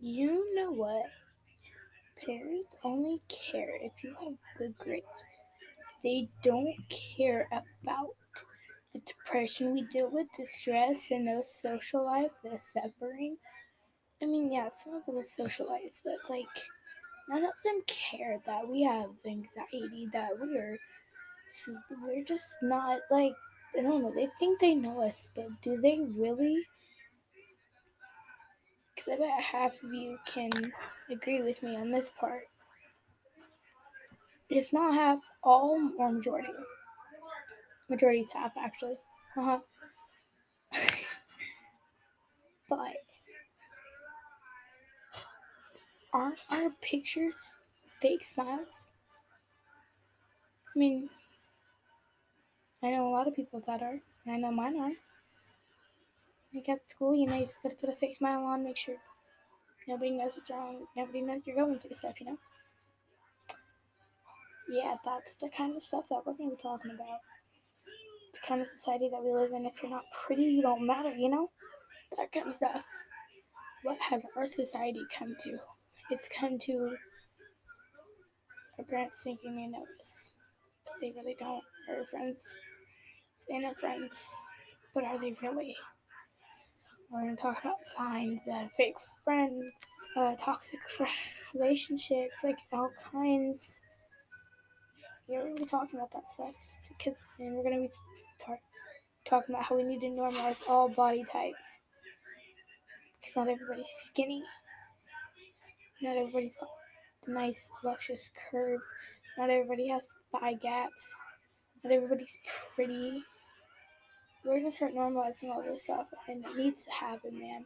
You know what? Parents only care if you have good grades. They don't care about the depression we deal with, the stress, and the social life, the suffering. I mean, yeah, some of us are socialized, but like, none of them care that we have anxiety, that we're we're just not like I don't know. They think they know us, but do they really? Because I bet half of you can agree with me on this part. If not half, all or majority. Majority's half, actually. Uh huh. but aren't our pictures fake smiles? I mean, I know a lot of people that are. And I know mine are. Like at school, you know, you just gotta put a fake smile on, make sure nobody knows what's wrong, nobody knows you're going through stuff, you know? Yeah, that's the kind of stuff that we're gonna be talking about. The kind of society that we live in. If you're not pretty, you don't matter, you know? That kind of stuff. What has our society come to? It's come to our parents thinking they know us, but they really don't. Our friends saying they're friends, but are they really? We're going to talk about signs, uh, fake friends, uh, toxic relationships, like all kinds. Yeah, we're going to be talking about that stuff because, and we're going to be tar- talking about how we need to normalize all body types because not everybody's skinny. Not everybody's got nice, luscious curves. Not everybody has thigh gaps. Not everybody's pretty we're gonna start normalizing all this stuff, and it needs to happen, man.